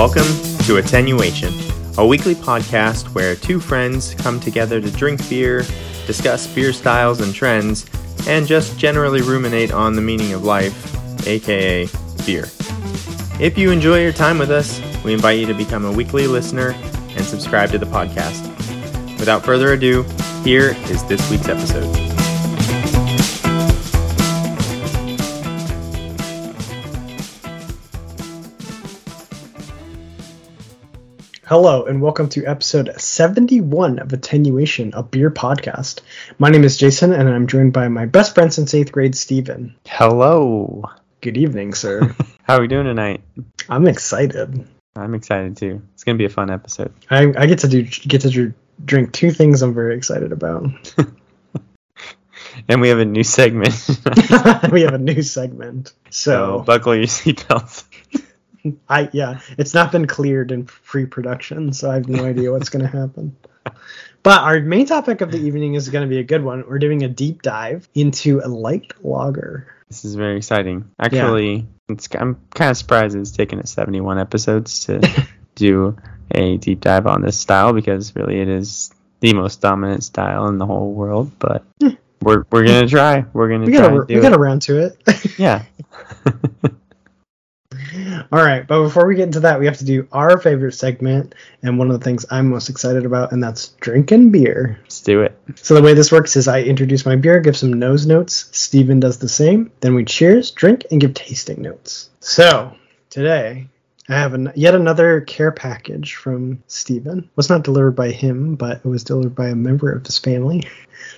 Welcome to Attenuation, a weekly podcast where two friends come together to drink beer, discuss beer styles and trends, and just generally ruminate on the meaning of life, aka beer. If you enjoy your time with us, we invite you to become a weekly listener and subscribe to the podcast. Without further ado, here is this week's episode. Hello, and welcome to episode 71 of Attenuation, a beer podcast. My name is Jason, and I'm joined by my best friend since eighth grade, Stephen. Hello. Good evening, sir. How are we doing tonight? I'm excited. I'm excited too. It's gonna be a fun episode. I, I get to do get to dr- drink two things I'm very excited about. And we have a new segment. we have a new segment. so So buckle your seatbelts. I yeah, it's not been cleared in pre-production, so I have no idea what's going to happen. But our main topic of the evening is going to be a good one. We're doing a deep dive into a light lager. This is very exciting. Actually, it's, I'm kind of surprised it's taken us 71 episodes to do a deep dive on this style because really it is the most dominant style in the whole world. But we're we're gonna try. We're gonna We try. got do we got around to it. Yeah. All right, but before we get into that, we have to do our favorite segment and one of the things I'm most excited about, and that's drinking beer. Let's do it. So the way this works is I introduce my beer, give some nose notes. Stephen does the same. Then we cheers, drink, and give tasting notes. So today I have an, yet another care package from Stephen. It was not delivered by him, but it was delivered by a member of his family.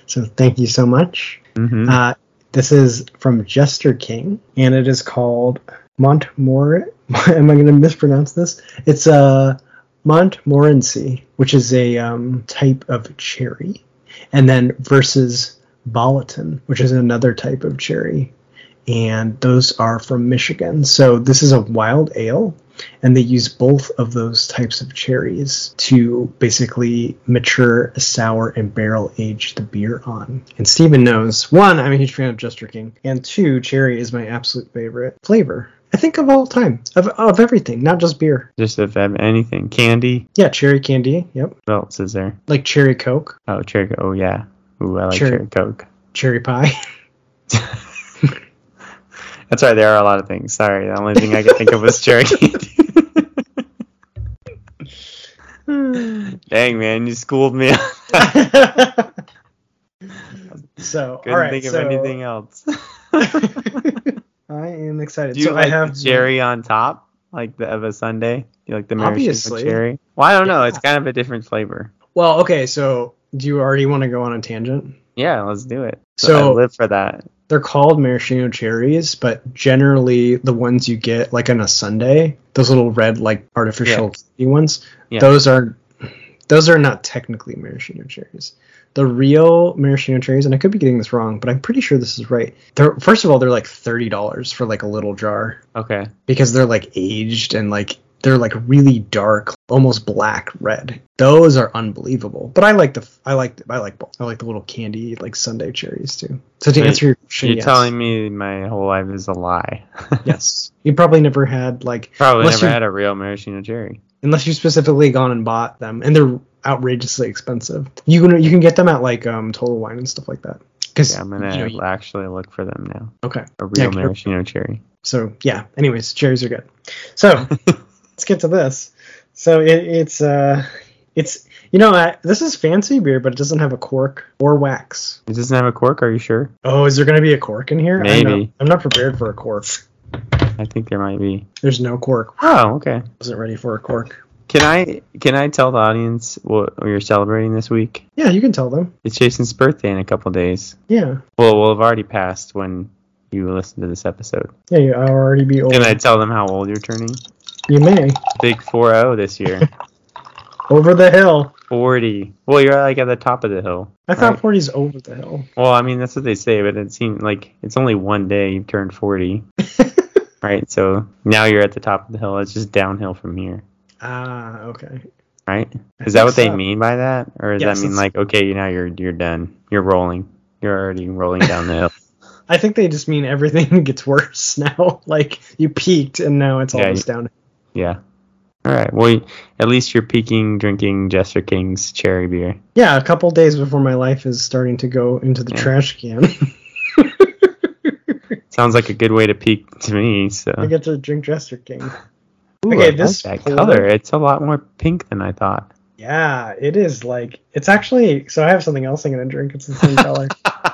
So thank you so much. hmm Uh, this is from Jester King, and it is called Montmor. Am I going to mispronounce this? It's a Montmorency, which is a um, type of cherry, and then versus Balaton, which is another type of cherry, and those are from Michigan. So this is a wild ale, and they use both of those types of cherries to basically mature, sour, and barrel age the beer on. And Stephen knows one, I'm a huge fan of Jester King, and two, cherry is my absolute favorite flavor. I think of all time, of, of everything, not just beer. Just of anything, candy. Yeah, cherry candy. Yep, What else is there? like cherry coke, Oh, cherry. Oh yeah. Ooh, I like Cherry- cherry coke. cherry pie. That's right. There are a lot of things. Sorry, the only thing I could think of was cherry candy. Dang man, you schooled me. so, Couldn't all right. think of so anything else. I am excited. Do you so like I have cherry on top, like the of a sundae? You like the maraschino cherry? Well, I don't know. It's kind of a different flavor. Well, okay. So, do you already want to go on a tangent? Yeah, let's do it. So- I live for that. they're called maraschino cherries, but generally the ones you get like on a sundae, those little red like artificial candy ones, Yeah. those are those are not technically maraschino cherries. The real maraschino cherries, and I could be getting this wrong, but I'm pretty sure this is right. They're first of all they're like thirty dollars for like a little jar Okay. because they're like aged and like they're like really dark, almost black red. Those are unbelievable. But I like the I like I like both. I like the little candy like sundae cherries too. So to So answer your question, You're yes. telling me my whole life is a lie. Yes. You probably never had like Probably never had a real maraschino cherry. unless you specifically gone and bought them and they're outrageously expensive. You can you can get them at like um Total Wine and stuff like that. Cuz Yeah, I'm gonna you know, you- actually look for them now. okay. A real Yeah, maraschino cherry. So, yeah, anyways, cherries are good. So, let's get to this. So, it, it's uh it's you know, uh, this is fancy beer, but it doesn't have a cork or wax. It doesn't have a cork. Are you sure? Oh, is there going to be a cork in here? I'm not, Maybe. I'm not prepared for a cork. I think there might be. There's no cork. Oh, okay. Wasn't ready for a cork. Can I can I tell the audience what you're celebrating this week? Yeah, you can tell them. It's Jason's birthday in a couple days. Yeah. Well, we'll have already passed when you listen to this episode. Yeah, you I'll already be old. Can I tell them how old you're turning? You may. Big 4-0 this year. Over the hill. 40. Well, you're like at the top of the hill. I thought right? 40's over the hill. Well, I mean that's what they say, but it seems like it's only one day you've turned 40. right? So now you're at the top of the hill. It's just downhill from here. Ah, okay. Right? I Is that what they so. mean by that, or does Yes, that mean like okay, you now you're you're done, you're rolling, you're already rolling down the hill? I think they just mean everything gets worse now. Like you peaked and now it's Yeah, almost down. Yeah. All right. Well, at least you're peaking drinking Jester King's cherry beer. Yeah, a couple days before my life is starting to go into the Yeah. trash can. Sounds like a good way to peak to me. So. I get to drink Jester King. Ooh, Okay, I like this that color. It's a lot more pink than I thought. Yeah, it is like it's actually. So I have something else I'm gonna drink. It's the same color.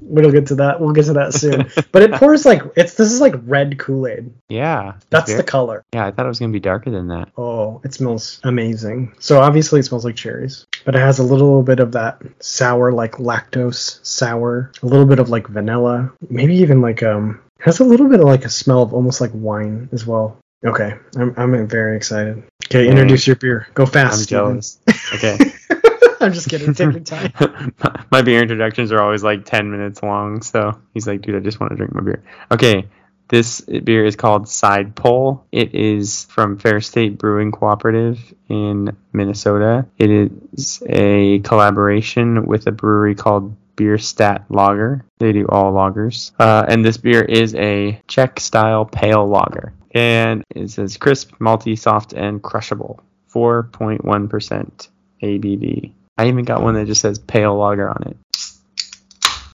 We'll get to that. We'll get to that soon. But it pours like it's. This is like red Kool Aid. Yeah. That's very- the color. Yeah, I thought it was gonna be darker than that. Oh, it smells amazing. So obviously it smells like cherries, but it has a little bit of that sour, like lactose sour, a little bit of like vanilla, maybe even like um, has a little bit of like a smell of almost like wine as well. Okay, I'm I'm very excited. Okay, introduce your beer. Go fast. I'm jealous. Okay. I'm just kidding. Take your time. my, my beer introductions are always like 10 minutes long, so he's like, dude, I just want to drink my beer. Okay, this beer is called Side Pull. It is from Fair State Brewing Cooperative in Minnesota. It is a collaboration with a brewery called Bierstadt Lager. They do all lagers. Uh, and this beer is a Czech style pale lager. And it says crisp, malty, soft, and crushable. 4.1% ABV. I even got one that just says pale lager on it.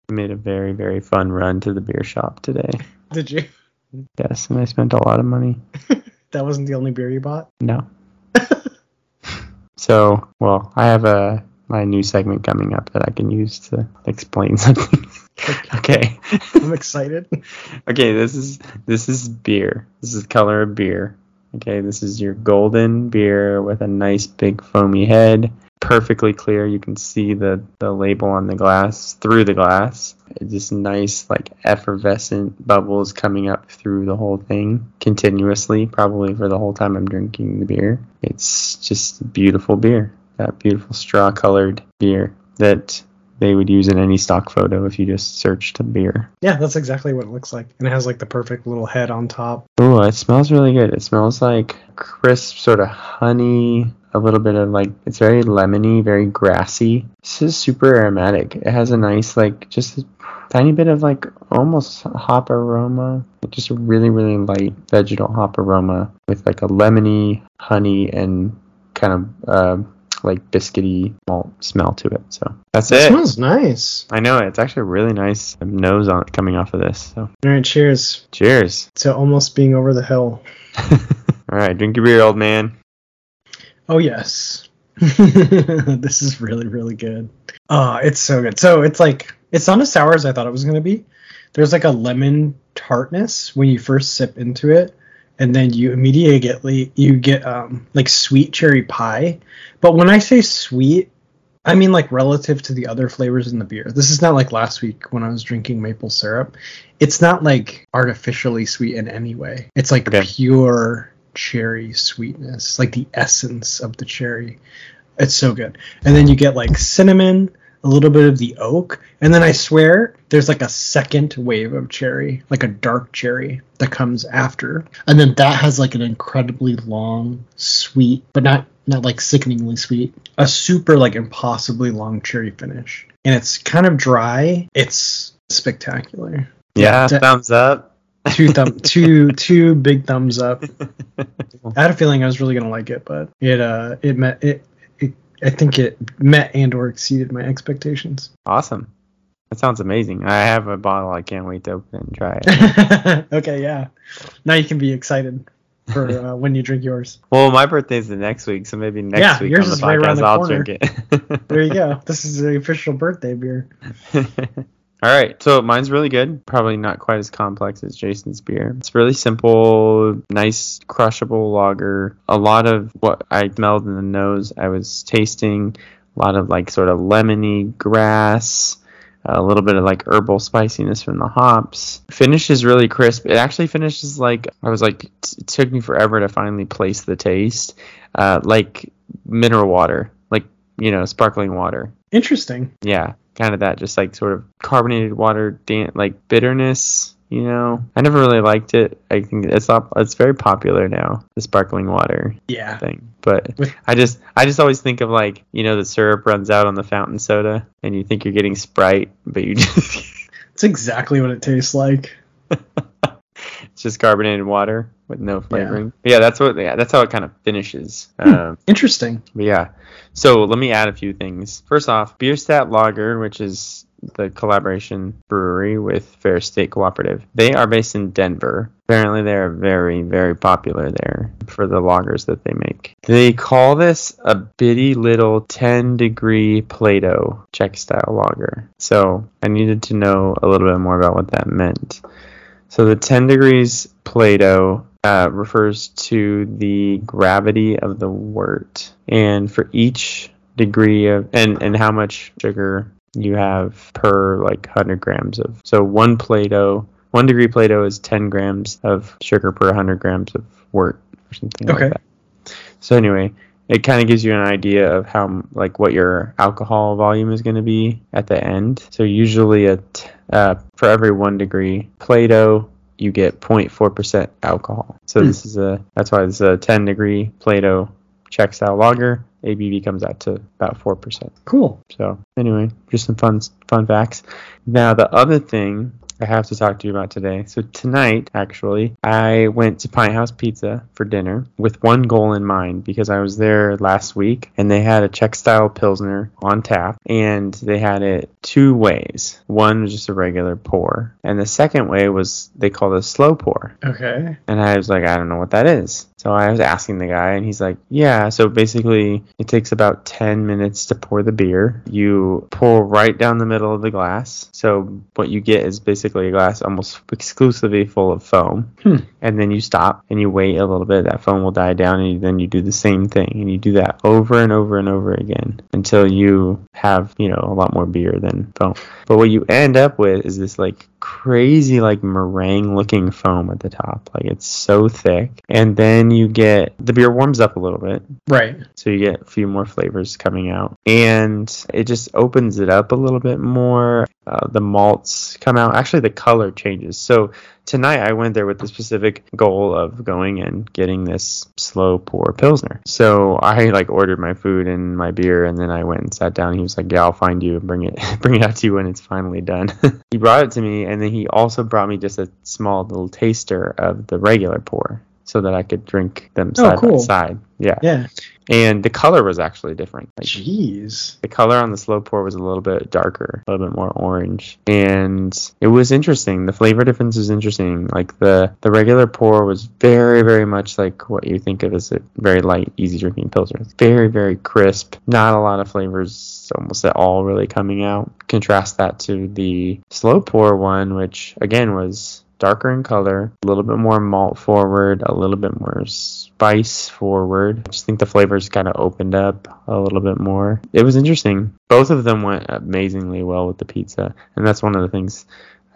I made a very, very fun run to the beer shop today. Did you? Yes, and I spent a lot of money. That wasn't the only beer you bought. No. so, well, I have a my new segment coming up that I can use to explain something. okay. I'm excited. okay, this is this is beer. This is the color of beer. Okay, this is your golden beer with a nice big foamy head, perfectly clear. You can see the the label on the glass through the glass. It's just nice like effervescent bubbles coming up through the whole thing continuously, probably for the whole time I'm drinking the beer. It's just beautiful beer. That beautiful straw colored beer that they would use in any stock photo if you just searched a beer. Yeah, that's exactly what it looks like. And it has like the perfect little head on top. Oh, it smells really good. It smells like crisp, sort of honey, a little bit of like, it's very lemony, very grassy. This is super aromatic. It has a nice, like, just a tiny bit of like almost hop aroma. Just a really, really light vegetal hop aroma with like a lemony, honey, and kind of uh, like biscuity malt smell to it. So that's It it. smells nice. I know it's actually a really nice nose on coming off of this. So All right, cheers cheers. to almost being over the hill. All right, drink your beer, old man. Oh yes. this is really really good. Oh, it's so good. So it's like it's not as sour as I thought it was gonna be. There's like a lemon tartness when you first sip into it, and then you immediately you get um like sweet cherry pie. But when I say sweet, I mean like relative to the other flavors in the beer. This is not like last week when I was drinking maple syrup. It's not like artificially sweet in any way. It's like Okay. pure cherry sweetness, like the essence of the cherry. It's so good. And then you get like cinnamon, a little bit of the oak, and then I swear there's like a second wave of cherry, like a dark cherry that comes after. And then that has like an incredibly long, sweet, but not not like sickeningly sweet, a super like impossibly long cherry finish. And it's kind of dry. It's spectacular. Yeah, d- thumbs up. Two thumb two two big thumbs up. I had a feeling I was really gonna like it, but it uh it met it I think it met and or exceeded my expectations. awesome. That sounds amazing. I have a bottle. I can't wait to open it and try it. okay, yeah. Now you can be excited for uh, when you drink yours. well, my birthday's the next week, so maybe next Yeah, week yours on the is right around the I'll corner. drink it. There you go. This is the official birthday beer. All right, so mine's really good. Probably not quite as complex as Jason's beer. It's really simple, nice, crushable lager. A lot of what I smelled in the nose, I was tasting. A lot of like sort of lemony grass, a little bit of like herbal spiciness from the hops. Finish is really crisp. It actually finishes like I was like, it took me forever to finally place the taste, uh, like mineral water, like you know, sparkling water Interesting. yeah kind of that just like sort of carbonated water dan- like bitterness you know i never really liked it i think it's up it's very popular now the sparkling water Yeah. thing but i just i just always think of like you know the syrup runs out on the fountain soda and you think you're getting sprite but you just It's exactly what it tastes like. it's just carbonated water with no flavoring. Yeah, yeah that's what. Yeah, that's how it kind of finishes. Hmm. Um, Interesting. Yeah. So let me add a few things. First off, Bierstadt Lager, which is the collaboration brewery with Fair State Cooperative. They are based in Denver. Apparently, they are very, very popular there for the lagers that they make. They call this a bitty little 10 degree Plato Czech style lager. So I needed to know a little bit more about what that meant. So the 10 degrees Plato uh, refers to the gravity of the wort. And for each degree of, and, and how much sugar you have per like 100 grams of. So one Plato, one degree Plato is 10 grams of sugar per 100 grams of wort or something okay. like that. Okay. So anyway, it kind of gives you an idea of how like what your alcohol volume is going to be at the end. So usually at uh, for every one degree Plato, you get 0.4% alcohol. So mm. this is a that's why this is a 10 degree Plato Czech style lager. ABV comes out to about four percent. Cool. So anyway, just some fun fun facts. Now the other thing I have to talk to you about today. So tonight, actually, I went to Pint House Pizza for dinner with one goal in mind because I was there last week and they had a Czech style pilsner on tap and they had it two ways. One was just a regular pour, and the second way was they called it a slow pour. Okay. And I was like, I don't know what that is. So I was asking the guy, and he's like, Yeah, so basically, it takes about 10 minutes to pour the beer. You pour right down the middle of the glass. So what you get is basically a glass almost exclusively full of foam. Hmm. And then you stop and you wait a little bit. That foam will die down, and then you do the same thing. And you do that over and over and over again until you have, you know, a lot more beer than foam. But what you end up with is this like crazy like meringue looking foam at the top. Like it's so thick. And then you get the beer warms up a little bit. Right. So you get a few more flavors coming out. And it just opens it up a little bit more. Uh, the malts come out. Actually, the color changes. So tonight I went there with the specific goal of going and getting this slow pour pilsner. So I like ordered my food and my beer, and then I went and sat down. he was like, "Yeah, I'll find you and bring it bring it out to you when it's finally done." he brought it to me, and then he also brought me just a small little taster of the regular pour so that I could drink them oh, side oh, cool. by side. Yeah. Yeah. And the color was actually different. Like, Jeez. The color on the slow pour was a little bit darker, a little bit more orange. And it was interesting. The flavor difference is interesting. Like the the regular pour was very, very much like what you think of as a very light, easy drinking pilsner. Very, very crisp. Not a lot of flavors almost at all really coming out. Contrast that to the slow pour one, which again was darker in color, a little bit more malt forward, a little bit more spice forward. I just think the flavors kind of opened up a little bit more. It was interesting. Both of them went amazingly well with the pizza, and that's one of the things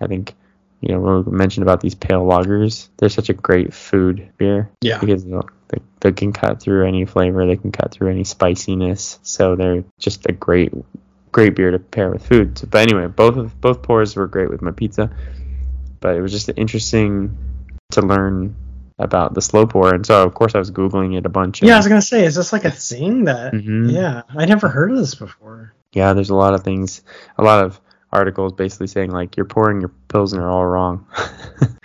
I think you know when we mentioned about these pale lagers. They're such a great food beer. Yeah. Because they, they can cut through any flavor, they can cut through any spiciness, so they're just a great great beer to pair with food. So, but anyway, both of both pours were great with my pizza but it was just interesting to learn about the slow pour and so of course i was googling it a bunch yeah i was gonna say is this like a thing that mm-hmm. yeah i never heard of this before yeah there's a lot of things a lot of articles basically saying like you're pouring your pilsners are all wrong and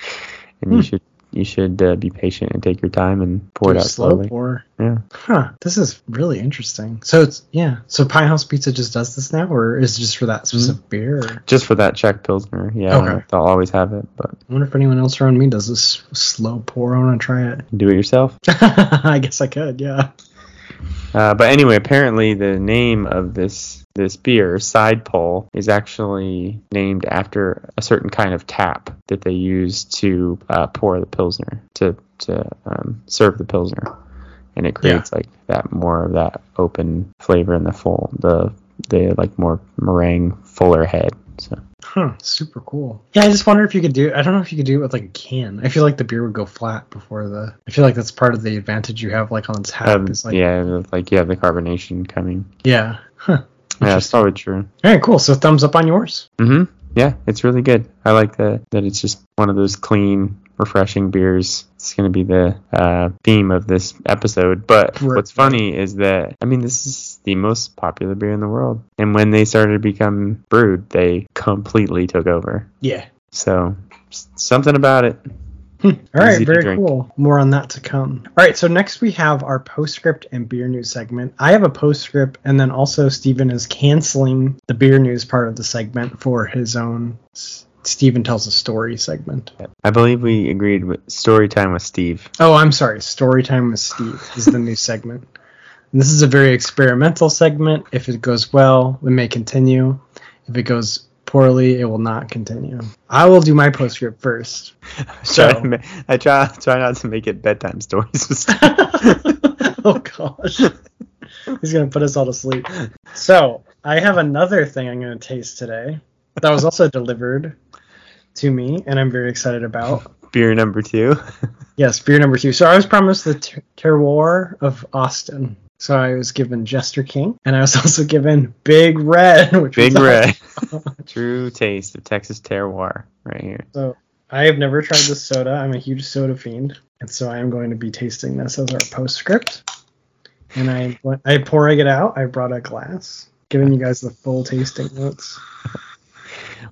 hmm. you should you should uh, be patient and take your time and pour Do it out slow slowly. pour. Yeah. Huh. This is really interesting. So it's yeah. So Pint House Pizza just does this now, or is it just for that specific mm-hmm. beer? Or? Just for that Czech Pilsner. Yeah. Okay. They'll always have it, but. I wonder if anyone else around me does this slow pour. I want to try it. Do it yourself. I guess I could. Yeah. Uh, but anyway, apparently the name of this this beer, Side Pull, is actually named after a certain kind of tap that they use to uh, pour the pilsner to to um, serve the pilsner, and it creates yeah. like that more of that open flavor in the full the the like more meringue fuller head. So. Huh, super cool. Yeah, I just wonder if you could do I don't know if you could do it with like a can. I feel like the beer would go flat before the I feel like that's part of the advantage you have like on tap. Um, like, yeah, like you have the carbonation coming. Yeah. Huh. Yeah, that's probably true. All right, cool. So thumbs up on yours. Mm-hmm. Yeah, it's really good. I like that that it's just one of those clean, refreshing beers. It's going to be the uh, theme of this episode. But what's funny is that I mean this is the most popular beer in the world, and when they started to become brewed, they completely took over. Yeah. So something about it. All right, very cool. More on that to come. All right, so next we have our postscript and beer news segment. I have a postscript, and then also Stephen is canceling the beer news part of the segment for his own S- Stephen tells a story segment. I believe we agreed with story time with Steve. Oh, I'm sorry. Story time with Steve is the new segment. And this is a very experimental segment. If it goes well, we may continue. If it goes poorly, it will not continue. I will do my postscript first. So- to ma- I try try not to make it bedtime stories. with Steve. oh gosh. He's gonna put us all to sleep. So I have another thing I'm gonna taste today that was also delivered to me, and I'm very excited about. Beer number two. Yes, beer number two. So I was promised the ter- terroir of Austin. So I was given Jester King, and I was also given Big Red, which Big Red. True taste of Texas terroir right here. So I have never tried this soda. I'm a huge soda fiend, and so I am going to be tasting this as our postscript. And I, I pouring it out. I brought a glass, giving you guys the full tasting notes.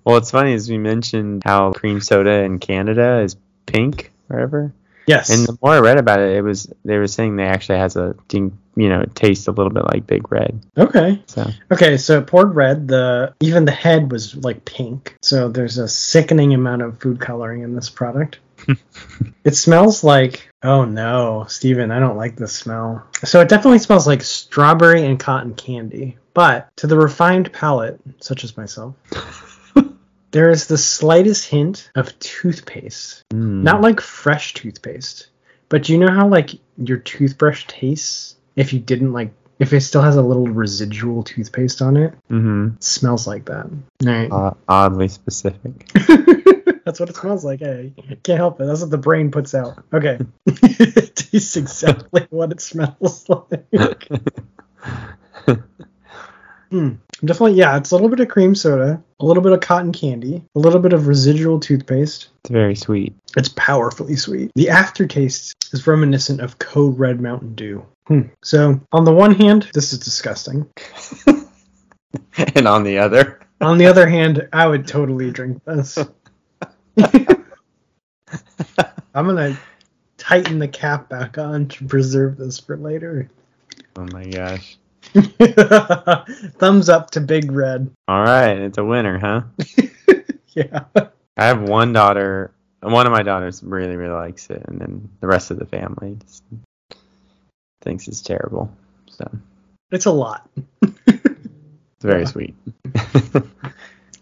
Well, it's funny as we mentioned how cream soda in Canada is pink, whatever. Yes. And the more I read about it, it was they were saying they actually has a ding- you know taste a little bit like Big Red. okay. So Okay. So it poured red. The even the head was like pink. So there's a sickening amount of food coloring in this product. it smells like oh no, Stephen, I don't like the smell. So it definitely smells like strawberry and cotton candy. But to the refined palate, such as myself, there is the slightest hint of toothpaste. mm, Not like fresh toothpaste, but do you know how like your toothbrush tastes if you didn't like if it still has a little residual toothpaste on it? hmm It smells like that. All right. uh, oddly specific. That's what it smells like. Hey, can't help it. That's what the brain puts out. Okay. it tastes exactly what it smells like. Hmm. Definitely, yeah. It's a little bit of cream soda, a little bit of cotton candy, a little bit of residual toothpaste. It's very sweet. It's powerfully sweet. The aftertaste is reminiscent of Code Red Mountain Dew. Hmm. So, on the one hand, this is disgusting. and on the other, On the other hand, I would totally drink this. I'm gonna tighten the cap back on to preserve this for later. oh my gosh. Thumbs up to Big Red. All right, it's a winner, huh? Yeah. I have one daughter. One of my daughters really, really likes it, and then the rest of the family just thinks it's terrible. So It's a lot. it's very Yeah. sweet.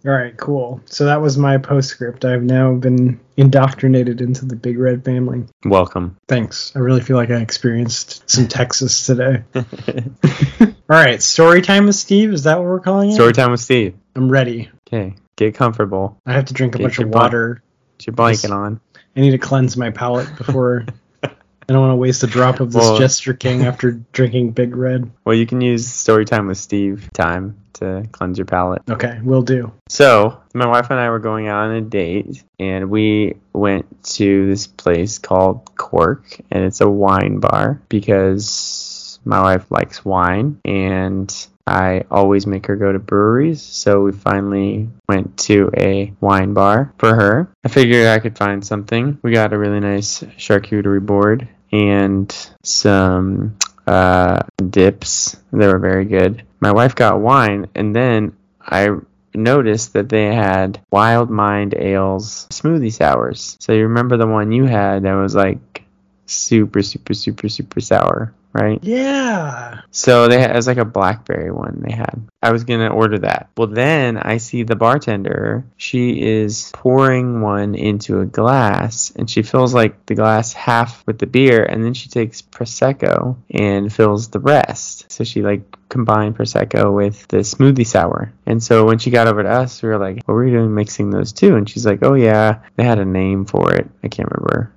All right, cool. So that was my postscript. I've now been indoctrinated into the Big Red family. Welcome. Thanks. I really feel like I experienced some Texas today. All right, story time with Steve. Is that what we're calling it? Story time with Steve. I'm ready. Okay, get comfortable. I have to drink a Get bunch of water. Put your blanket on. I need to cleanse my palate before. I don't want to waste a drop of this Well- Jester King after drinking Big Red. Well, you can use story time with Steve time to cleanse your palate. Okay, will do. So, my wife and I were going out on a date, and we went to this place called Cork, and it's a wine bar because my wife likes wine, and I always make her go to breweries. So, we finally went to a wine bar for her. I figured I could find something. We got a really nice charcuterie board and some uh, dips. They were very good. My wife got wine, and then I noticed that they had Wild Mind Ales smoothie sours. So you remember the one you had that was like super, super, super, super sour, right? Yeah. So they had, it was like a blackberry one they had. I was gonna order that. Well, then I see the bartender. She is pouring one into a glass, and she fills like the glass half with the beer, and then she takes prosecco and fills the rest. So she like combined prosecco with the smoothie sour. And so when she got over to us, we were like, "What were you doing mixing those two?" And she's like, "Oh yeah, they had a name for it. I can't remember."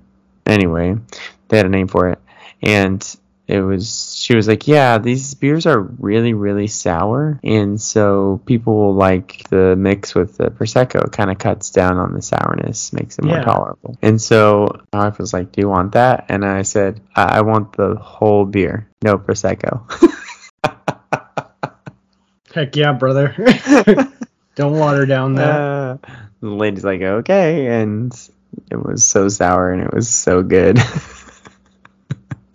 Anyway, they had a name for it, and it was she was like yeah these beers are really really sour and so people will like the mix with the prosecco it kind of cuts down on the sourness makes it more Yeah. tolerable and so my wife was like do you want that and i said i, I want the whole beer no prosecco Heck yeah, brother. Don't water down that. Uh, the lady's like okay and it was so sour and it was so good.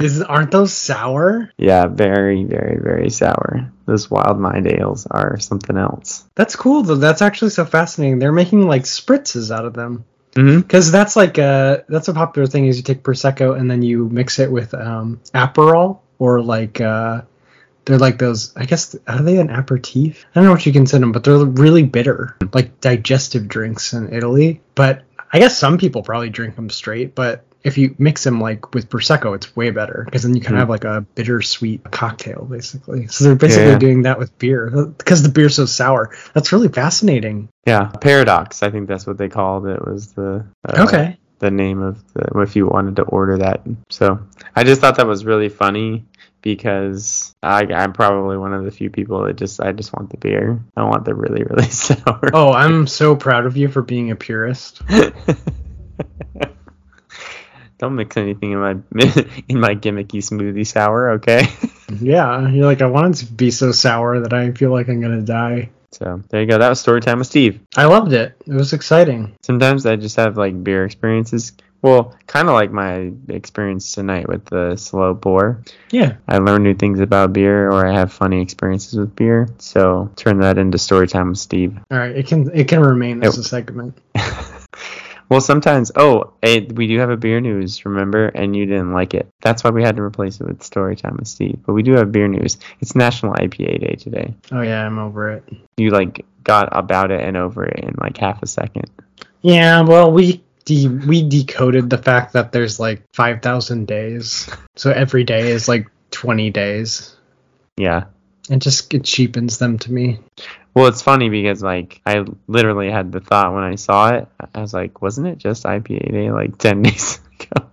Is aren't those sour? yeah, very, very, very sour. Those wild mind ales are something else. That's cool though. That's actually so fascinating. They're making like spritzes out of them. Mm-hmm. Because that's like a that's a popular thing is you take prosecco and then you mix it with um, Aperol or like uh, they're like those I guess are they an aperitif? I don't know what you consider them, but they're really bitter, like digestive drinks in Italy. But I guess some people probably drink them straight, but if you mix them like with prosecco, it's way better because then you can Mm. have like a bittersweet cocktail basically. So they're basically Yeah. doing that with beer because the beer's so sour. That's really fascinating. Yeah, paradox. I think that's what they called it. Was the uh, okay. the name of the if you wanted to order that. So I just thought that was really funny because I, I'm probably one of the few people that just I just want the beer. I want the really really sour. Oh, I'm so proud of you for being a purist. Don't mix anything in my in my gimmicky smoothie sour, okay? Yeah, you're like I want it to be so sour that I feel like I'm gonna die. So there you go. That was story time with Steve. I loved it. It was exciting. Sometimes I just have like beer experiences. Well, kind of like my experience tonight with the slow pour. Yeah. I learn new things about beer, or I have funny experiences with beer. So turn that into story time with Steve. All right. It can it can remain as Yep. a segment. Well, sometimes. Oh, hey, we do have a beer news. Remember, and you didn't like it. That's why we had to replace it with story time with Steve. But we do have beer news. It's National IPA Day today. Oh yeah, I'm over it. You like got about it and over it in like half a second. Yeah. Well, we de- we decoded the fact that there's like five thousand days, so every day is like twenty days. Yeah. It just it cheapens them to me. Well, it's funny because like I literally had the thought when I saw it. I was like, wasn't it just IPA Day like ten days ago?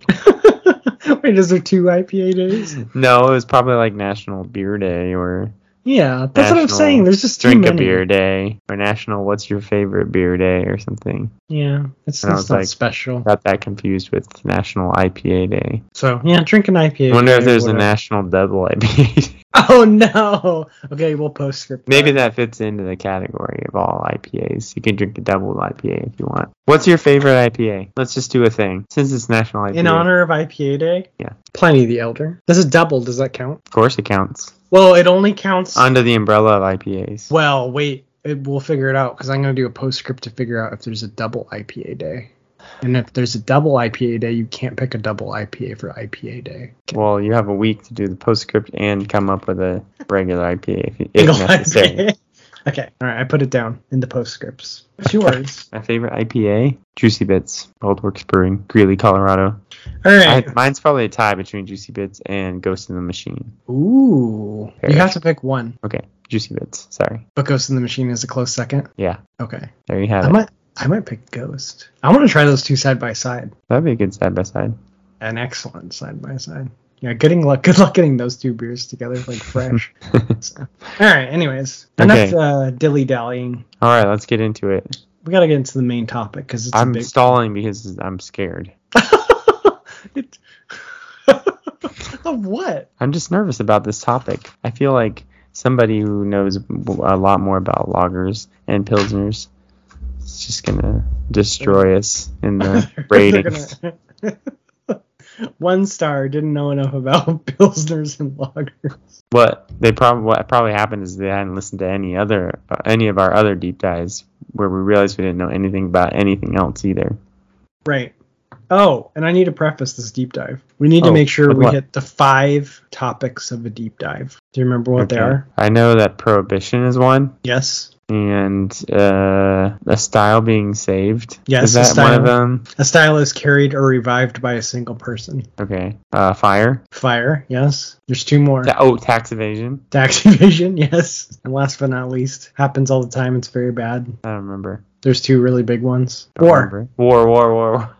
Wait, is there two IPA days? no, it was probably like National Beer Day or Yeah, that's what I'm saying. There's just Drink a. Beer Day or National What's Your Favorite Beer Day or something. Yeah, it's, it's not like- special. Got that confused with National IPA Day. So yeah, drink an IPA. I wonder if there's a. National Double IPA. Oh no. Okay, we'll post script. Maybe that. fits into the category of all IPAs. You can drink a double IPA if you want. What's your favorite IPA? Let's just do a thing. Since it's National IPA. in honor of IPA Day. Yeah. Pliny the Elder. This is double. Does that count? Of course it counts. Well, it only counts. Under the umbrella of IPAs. well, wait. It, we'll figure it out because I'm gonna do a postscript to figure out if there's a double IPA day. And if there's a double IPA day, you can't pick a double IPA for IPA day. Well, you have a week to do the postscript and come up with a regular IPA if, if necessary. IPA. Okay. All right. I put it down in the postscripts. What's yours? My favorite IPA, Juicy Bits, WeldWerks Brewing, Greeley, Colorado. All right. I, mine's probably a tie between Juicy Bits and Ghost in the Machine. Ooh. You have to pick one. Okay, Juicy Bits. Sorry. But Ghost in the Machine is a close second. Yeah, Okay. there you have I it. might I might pick Ghost. I want to try those two side by side. That'd be a good side by side. An excellent side by side. Yeah, getting luck. Good luck getting those two beers together like fresh. So, all right. Anyways, enough Okay. uh, dilly dallying. All right, let's get into it. We gotta get into the main topic because it's I'm big. stalling because I'm scared. It- of what? I'm just nervous about this topic. I feel like somebody who knows a lot more about lagers and pilsners is just gonna destroy us in the ratings. One star didn't know enough about pilsners and lagers. What they probably what probably happened is they hadn't listened to any other uh, any of our other deep dives where we realized we didn't know anything about anything else either. Right. Oh, and I need to preface this deep dive. We need to Oh, make sure we what? hit the five topics of a deep dive. Do you remember what they are? I know that prohibition is one, Yes. And uh, a style being saved. Yes, is that one of them? A style is carried or revived by a single person. Okay. Uh, fire. Fire, yes. There's two more. Ta- oh, tax evasion. Tax evasion, yes. And last but not least, happens all the time. It's very bad. I don't remember. There's two really big ones. War. remember. War. War. War. war.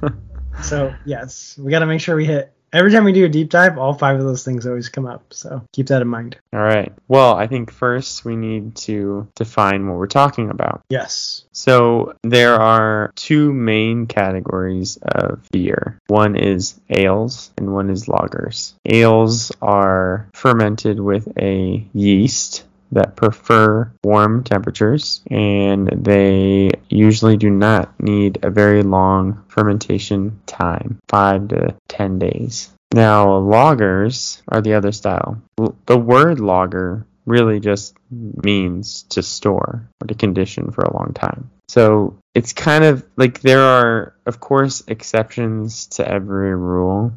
so yes, we got to make sure we hit. Every time we do a deep dive, all five of those things always come up. So keep that in mind. All right. Well, I think first we need to define what we're talking about. Yes. So there are two main categories of beer. One is ales and one is lagers. Ales are fermented with a yeast that prefer warm temperatures and they usually do not need a very long fermentation time, 5 to 10 days. Now, lagers are the other style. The word lager really just means to store or to condition for a long time. So it's kind of like there are, of course, exceptions to every rule,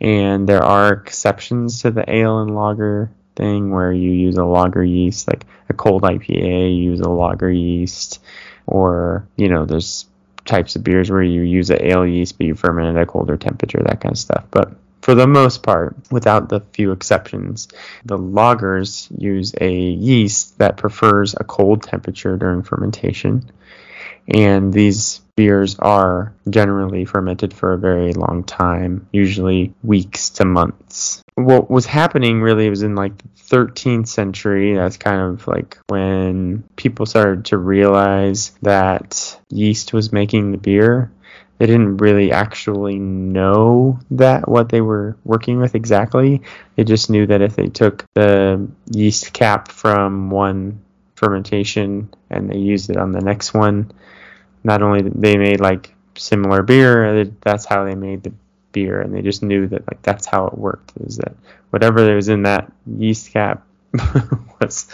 and there are exceptions to the ale and lager thing where you use a lager yeast, like a cold IPA, you use a lager yeast, or you know, there's types of beers where you use a ale yeast but you ferment at a colder temperature, that kind of stuff. But for the most part, without the few exceptions, the lagers use a yeast that prefers a cold temperature during fermentation. And these beers are generally fermented for a very long time, usually weeks to months. What was happening really was in like the 13th century. That's kind of like when people started to realize that yeast was making the beer they didn't really actually know that what they were working with exactly. They just knew that if they took the yeast cap from one fermentation and they used it on the next one, not only they made like similar beer, that's how they made the beer, and they just knew that like that's how it worked. Is that whatever was in that yeast cap was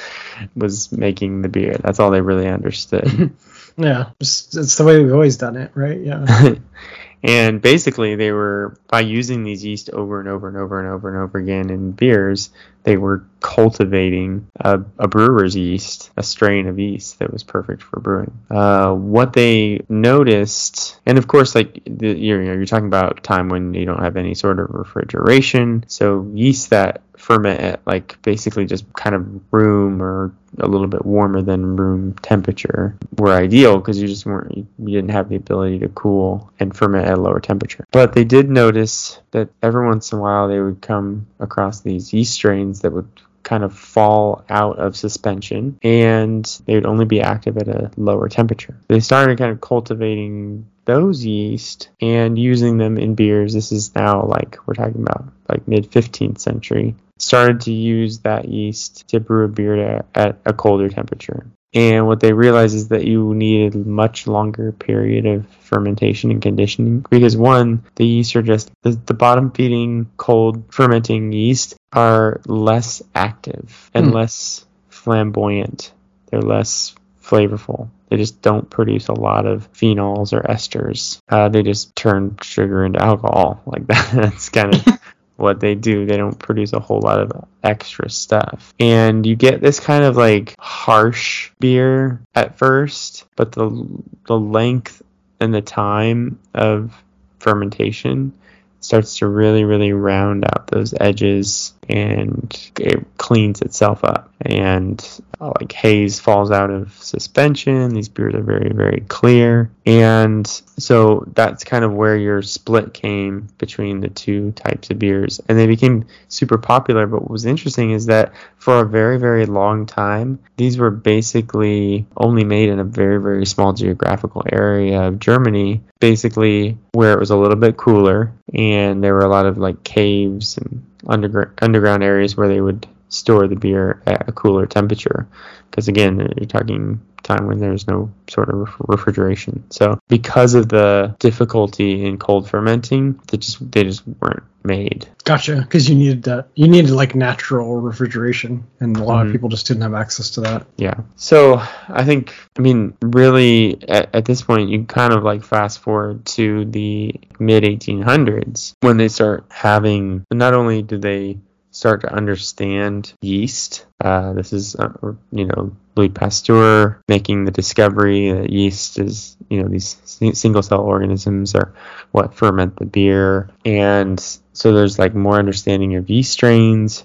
was making the beer. That's all they really understood. Yeah, it's, it's the way we've always done it, right? Yeah. and basically, they were by using these yeast over and over and over and over and over again in beers, they were cultivating a, a brewer's yeast, a strain of yeast that was perfect for brewing. Uh, what they noticed, and of course, like the, you're, you're talking about time when you don't have any sort of refrigeration, so yeast that ferment at like basically just kind of room or a little bit warmer than room temperature were ideal because you just weren't you didn't have the ability to cool and ferment at a lower temperature. But they did notice that every once in a while they would come across these yeast strains that would kind of fall out of suspension and they would only be active at a lower temperature. They started kind of cultivating those yeast and using them in beers. This is now like we're talking about like mid 15th century started to use that yeast to brew a beer at a colder temperature. And what they realized is that you needed a much longer period of fermentation and conditioning because one, the yeast are just the, the bottom feeding cold fermenting yeast are less active and hmm. less flamboyant. They're less flavorful. They just don't produce a lot of phenols or esters. Uh, they just turn sugar into alcohol. Like that. That's kind of what they do. They don't produce a whole lot of extra stuff. And you get this kind of like harsh beer at first, but the the length and the time of fermentation starts to really really round out those edges and it cleans itself up and uh, like haze falls out of suspension these beers are very very clear and so that's kind of where your split came between the two types of beers. And they became super popular. But what was interesting is that for a very very long time these were basically only made in a very very small geographical area of germany basically where it was a little bit cooler. And there were a lot of like caves and underground underground areas where they would store the beer at a cooler temperature because again you're talking time when there's no sort of refrigeration. So because of the difficulty in cold fermenting they just they just weren't made. Gotcha. Because you needed that you needed like natural refrigeration and a lot mm-hmm. of people just didn't have access to that. Yeah. So i think i mean really at, at this point you kind of like fast forward to the mid 1800s when they start having not only do they start to understand yeast. Uh, this is, uh, you know, Louis Pasteur making the discovery that yeast is, you know, these single cell organisms are what ferment the beer. And so there's like more understanding of yeast strains.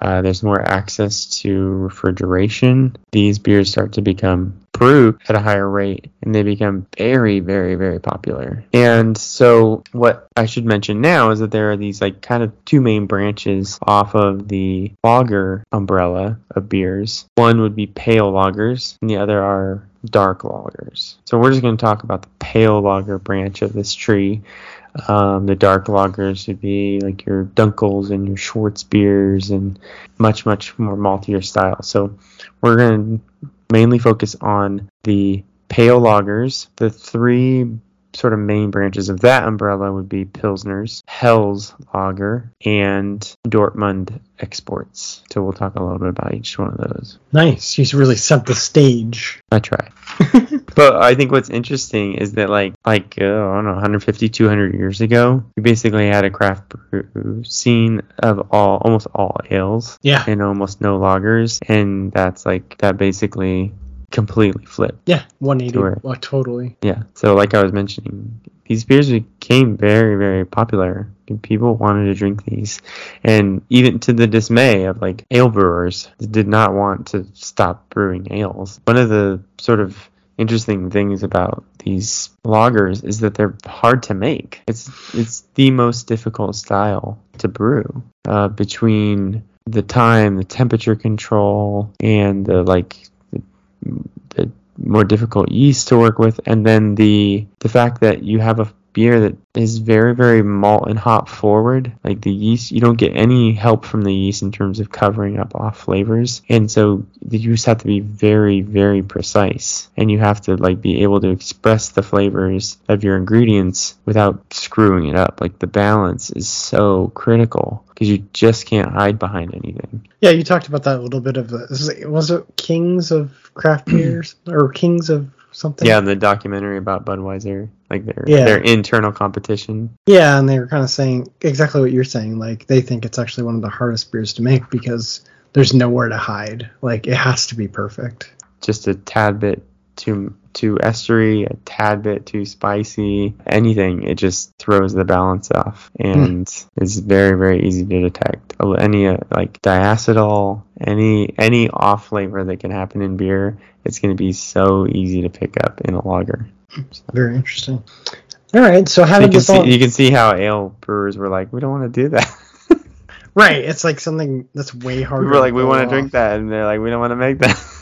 Uh, there's more access to refrigeration. These beers start to become brew at a higher rate and they become very, very, very popular. And so what I should mention now is that there are these like kind of two main branches off of the lager umbrella of beers. One would be pale lagers and the other are dark lagers. So we're just going to talk about the pale lager branch of this tree. Um, the dark lagers would be like your Dunkels and your Schwarzbiers and much, much more maltier style. So we're going to mainly focus on the pale lagers. The three sort of main branches of that umbrella would be Pilsners, Helles Lager, and Dortmund exports. So we'll talk a little bit about each one of those. Nice. He's really set the stage. I try. but I think what's interesting is that like like uh, I don't know 150 200 years ago, we basically had a craft brew scene of all almost all ales Yeah. and almost no lagers, and that's like that basically completely flipped. Yeah. 180. Sure. Oh, totally. Yeah. So like I was mentioning, these beers became very, very popular. People wanted to drink these. And even to the dismay of like ale brewers did not want to stop brewing ales. One of the sort of interesting things about these lagers is that they're hard to make. It's it's the most difficult style to brew. Uh, between the time, the temperature control, and the like the, more difficult yeast to work with, and then the the fact that you have a beer that is very very malt and hop forward. Like the yeast you don't get any help from the yeast in terms of covering up off flavors. And so you just have to be very very precise. And you have to like be able to express the flavors of your ingredients without screwing it up. Like the balance is so critical because you just can't hide behind anything. Yeah, you talked about that a little bit of the. Was it Kings of Craft Beers? Or Kings of something? yeah the documentary about budweiser like their Yeah. their internal competition Yeah, and they were kind of saying exactly what you're saying. Like they think it's actually one of the hardest beers to make because there's nowhere to hide. Like it has to be perfect. just a tad bit too too estery, a tad bit too spicy, anything, it just throws the balance off, and it's very very easy to detect. Any uh, like diacetyl, any any off flavor that can happen in beer, it's going to be so easy to pick up in a lager. Very interesting. All right, so how You did can this all? you can see how ale brewers were like, we don't want to do that. Right, it's like something that's way harder. we were like, we want to off. drink that, and they're like, we don't want to make that.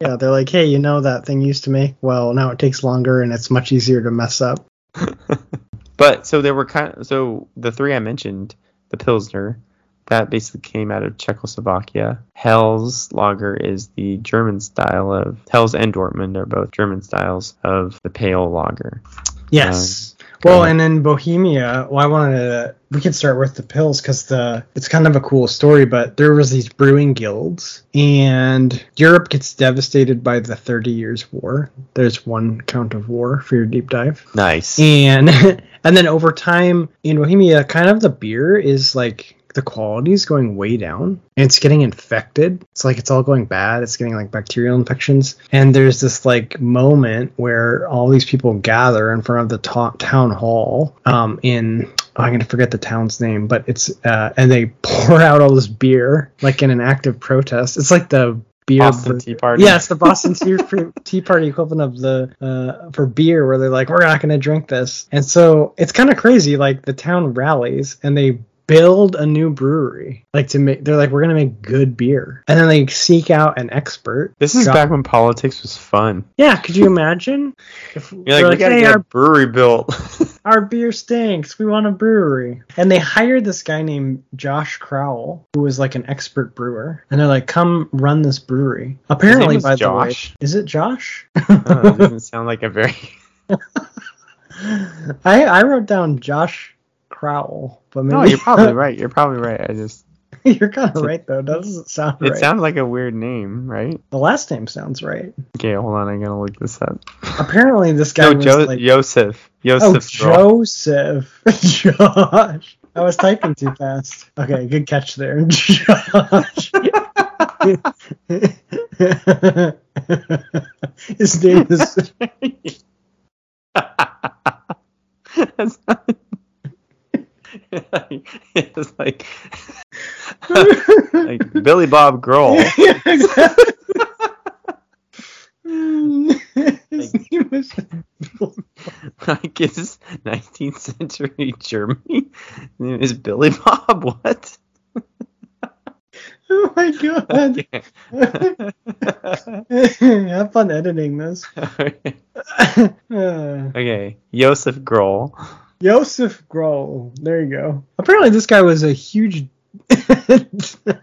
Yeah, they're like, hey, you know that thing you used to make? Well, now it takes longer and it's much easier to mess up. But so there were kind of so the three I mentioned, the Pilsner, that basically came out of Czechoslovakia. Hell's lager is the German style of Hell's and Dortmund are both German styles of the pale lager. Yes. go well, and in Bohemia, well, I wanted to. We could start with the Pils because the it's kind of a cool story. But there was these brewing guilds, and Europe gets devastated by the Thirty Years' War. There's one count of war for your deep dive, Nice. and and then over time in Bohemia, kind of the beer is like the quality is going way down and it's getting infected. It's like it's all going bad. It's getting like bacterial infections. And there's this like moment where all these people gather in front of the to- town hall um, in oh, I'm gonna forget the town's name, but it's uh, and they pour out all this beer like in an active protest. It's like the beer Boston Tea Party. yeah, it's the Boston Tea, Tea Party equivalent of the uh, for beer, where they're like, we're not going to drink this, and so it's kind of crazy. Like the town rallies and they build a new brewery, like to make. They're like, we're going to make good beer, and then they seek out an expert. This is Got- back when politics was fun. Yeah, could you imagine? If You're like, we gotta hey, get our, brewery built. our beer stinks. We want a brewery. And they hired this guy named Josh Crowell, who was like an expert brewer. And they're like, come run this brewery. Apparently, by the way, Josh? is it Josh? Oh, doesn't sound like a very. I I wrote down Josh Crowell, but maybe No, you're probably right. You're probably right. I just you're kind of right though. Doesn't sound it right. sounds like a weird name, right? the last name sounds right. Okay, hold on. I'm gonna look this up. Apparently, this guy No, was jo- like, Joseph. oh Joseph. Groll. Joseph, Josh. I was typing too fast. Okay, good catch there, Josh. His name is That's not- it's like, like Billy Bob Groll. Yeah, exactly. like, is 19th century Germany? Is Billy Bob what? Oh my god! Have fun editing this. Uh. okay, Joseph Groll. Joseph Groll. There you go. Apparently, this guy was a huge. I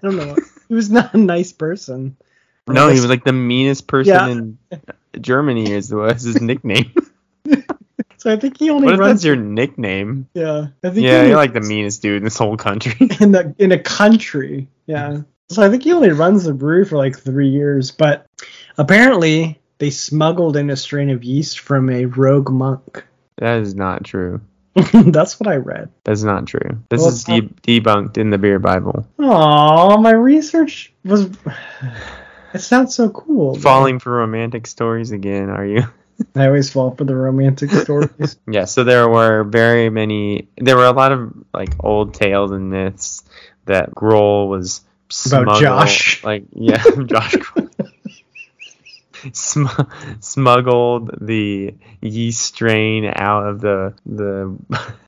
don't know. He was not a nice person. No, he was like the meanest person Yeah. in Germany. Is was his nickname? So I think he only what if runs. that's your nickname? yeah, I think Yeah, he you're like the meanest dude in this whole country. in the in a country. Yeah. So I think he only runs the brewery for like three years, but apparently they smuggled in a strain of yeast from a rogue monk. that is not true. That's what I read. That's not true. This Well, is de- um, debunked in the beer Bible. Oh, my research was. It sounds so cool. Falling for romantic stories again, are you? I always fall for the romantic stories. Yeah, so there were very many. There were a lot of like old tales and myths that Groll was About smuggled- Josh. Like yeah, Josh Groll. Sm- smuggled the yeast strain out of the the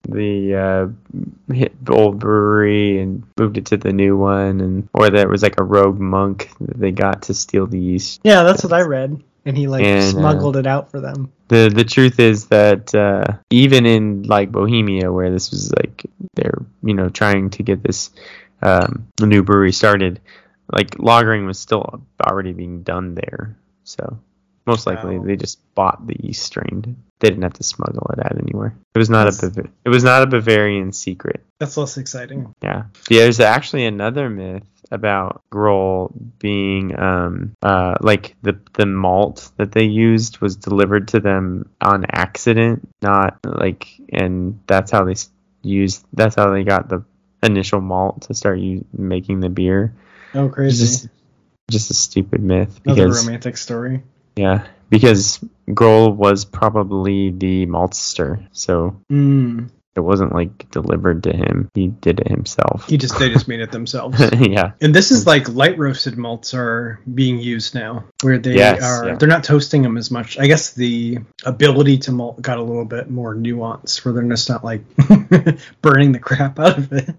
the uh, hit- old brewery and moved it to the new one, and or there was like a rogue monk that they got to steal the yeast yeah, that's what I read. And he like And, uh, smuggled it out for them. the the truth is that uh, even in like Bohemia, where this was like they're you know trying to get this um, new brewery started, like lagering was still already being done there. So most likely Wow. they just bought the yeast strain. They didn't have to smuggle it out anywhere. It was not a Bav- it was not a Bavarian secret. That's less exciting. Yeah. Yeah, there's actually another myth about Groll being um uh like the the malt that they used was delivered to them on accident, not like and that's how they used that's how they got the initial malt to start u- making the beer. Oh, crazy. just just a stupid myth Another because romantic story. yeah, because Groll was probably the maltster, so Mm. it wasn't like delivered to him. He did it himself. He just they just made it themselves. yeah. And this is like light roasted malts are being used now, where they Yes, are yeah. they're not toasting them as much. I guess the ability to malt got a little bit more nuance, where they're just not like burning the crap out of it.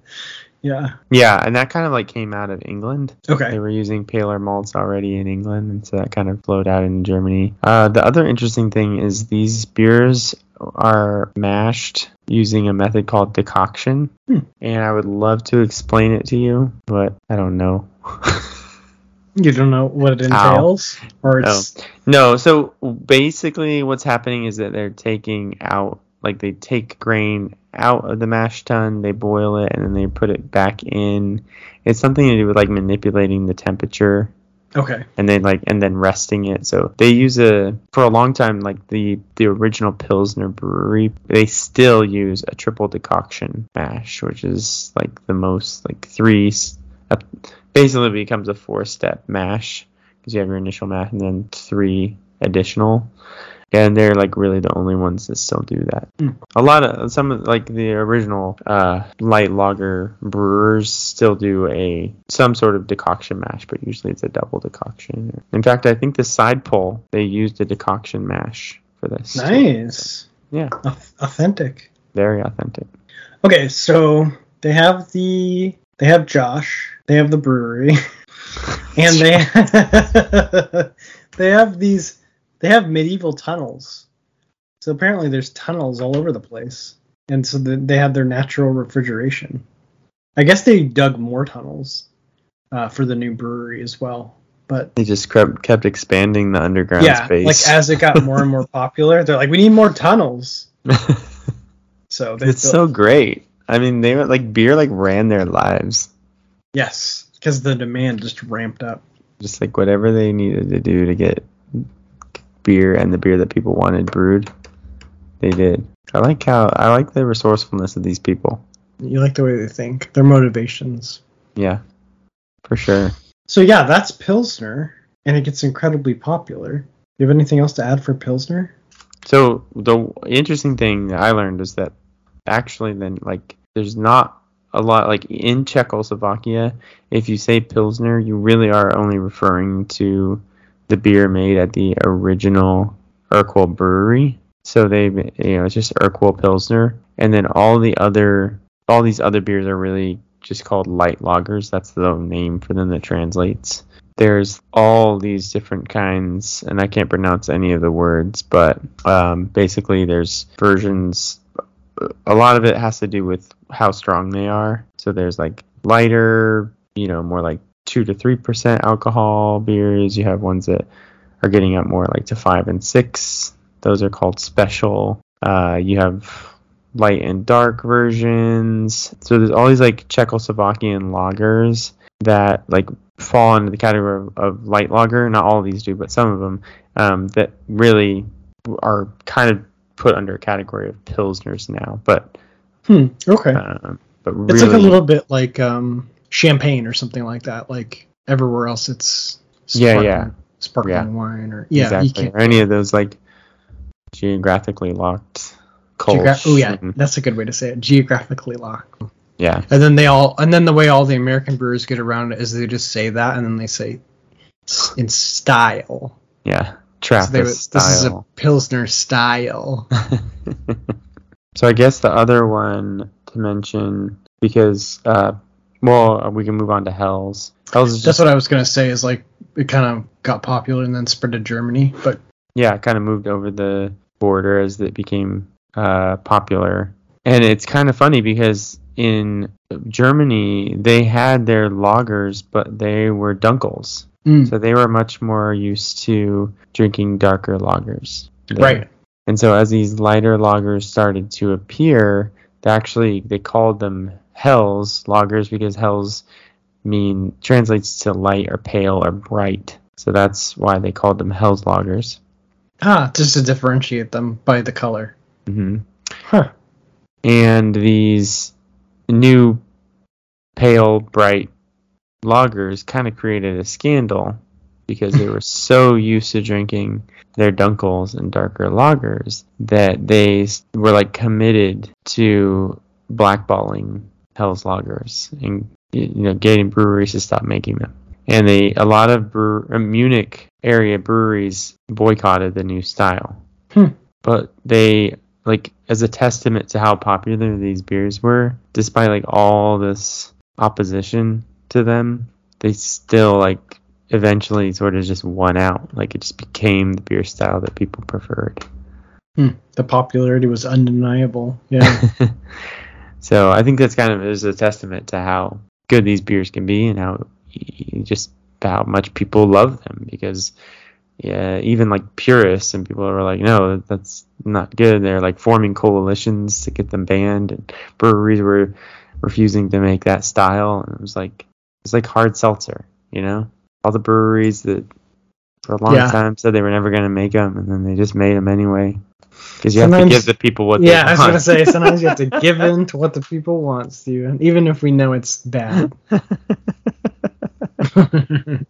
Yeah. Yeah, and that kind of like came out of England. Okay. They were using paler malts already in England, and so that kind of flowed out in Germany. Uh, the other interesting thing is these beers are mashed using a method called decoction, Hmm. and I would love to explain it to you, but I don't know. You don't know what it entails, or it's No, so basically what's happening is that they're taking out like they take grain out of the mash tun, they boil it and then they put it back in. It's something to do with like manipulating the temperature okay. and then like and then resting it. So they use a for a long time like the the original Pilsner brewery, they still use a triple decoction mash, which is like the most like three uh, basically becomes a four step mash because you have your initial mash and then three additional. And they're like really the only ones that still do that. Hmm. A lot of some of like the original uh, light lager brewers still do a some sort of decoction mash, but usually it's a double decoction. In fact, I think the side pull they used a decoction mash for this. Nice. Yeah, Authentic. very authentic. Okay, so they have the they have Josh, they have the brewery, and they they have these they have medieval tunnels. So apparently there's tunnels all over the place, and so the, they have their natural refrigeration. I guess they dug more tunnels uh, for the new brewery as well, but They just kept kept expanding the underground yeah, space. like as it got more and more popular, they're like, we need more tunnels. So they it's built- so great. I mean, they were like beer like ran their lives. yes, because the demand just ramped up. Just like whatever they needed to do to get beer and the beer that people wanted brewed, they did. I like how I like the resourcefulness of these people. You like the way they think, their motivations. Yeah, for sure. So yeah, that's Pilsner, and it gets incredibly popular. Do you have anything else to add for Pilsner? So the interesting thing that I learned is that actually then like there's not a lot like in Czechoslovakia if you say pilsner you really are only referring to the beer made at the original Urquell brewery So they, you know, it's just Urquell Pilsner, and then all the other, all these other beers are really just called light lagers. That's the name for them that translates. There's all these different kinds, and I can't pronounce any of the words, but um, basically there's versions. A lot of it has to do with how strong they are. So there's like lighter, you know, more like two to three percent alcohol beers. You have ones that are getting up more like to five and six. Those are called special. Uh, you have light and dark versions. So there's all these like Czechoslovakian lagers that like fall into the category of, of light lager. Not all of these do, but some of them um, that really are kind of put under a category of pilsners now. But Hmm. Okay. um, but it's like a little bit like um, champagne or something like that. Like everywhere else, it's Yeah, sparkling, yeah. sparkling Yeah. wine or yeah, you exactly or any of those like geographically locked. Geogra- oh yeah, and- that's a good way to say it. Geographically locked. yeah. And then they all, and then the way all the American brewers get around it is they just say that, and then they say in style. Yeah, So Trappist would- this is a pilsner style. so I guess the other one to mention because uh, well we can move on to Hell's. Hell's is That's what I was gonna say. Is like it kind of got popular and then spread to Germany, but yeah it kind of moved over the border as it became uh, popular. And it's kind of funny because in Germany they had their lagers, but they were dunkels. Mm, So they were much more used to drinking darker lagers. there. right. And so as these lighter lagers started to appear, they actually they called them hells lagers because hells mean translates to light or pale or bright. So that's why they called them hells lagers. Ah, just to differentiate them by the color. hmm Huh. And these new pale bright lagers kind of created a scandal because they were so used to drinking their dunkels and darker lagers that they were like committed to blackballing Hell's lagers and you know getting breweries to stop making them. And they a lot of brew, uh, Munich area breweries boycotted the new style. Hmm. But they like as a testament to how popular these beers were, despite like all this opposition to them, they still like eventually sort of just won out. Like it just became the beer style that people preferred. Hmm. The popularity was undeniable. Yeah. so I think that's kind of is a testament to how good these beers can be and how just how much people love them because yeah, even like purists and people are like, no, that's not good. They're like forming coalitions to get them banned, and breweries were refusing to make that style. And it was like it's like hard seltzer, you know. All the breweries that for a long Yeah. time said they were never going to make them, and then they just made them anyway. Because you have to give the people what they want. yeah, I was gonna say sometimes you have to give in to what the people want, Stephen, even if we know it's bad.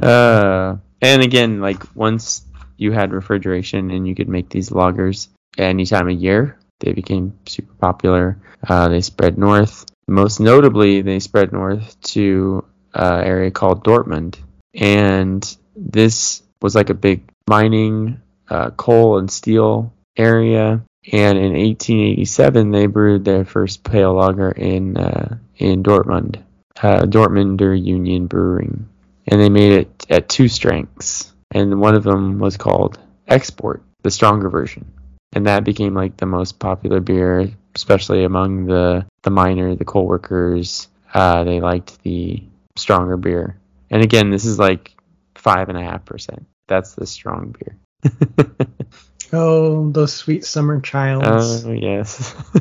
Uh, and again, like once you had refrigeration and you could make these lagers any time of year, they became super popular. Uh, they spread north. Most notably, they spread north to an area called Dortmund, and this was like a big mining, uh, coal and steel area. And in 1887, they brewed their first pale lager in uh, in Dortmund, uh, Dortmunder Union Brewing. And they made it at two strengths. And one of them was called export the stronger version. And that became like the most popular beer especially among the the miner the coal workers. Uh, they liked the stronger beer. And again this is like five and a half percent. That's the strong beer oh, those sweet summer childs. Oh yes.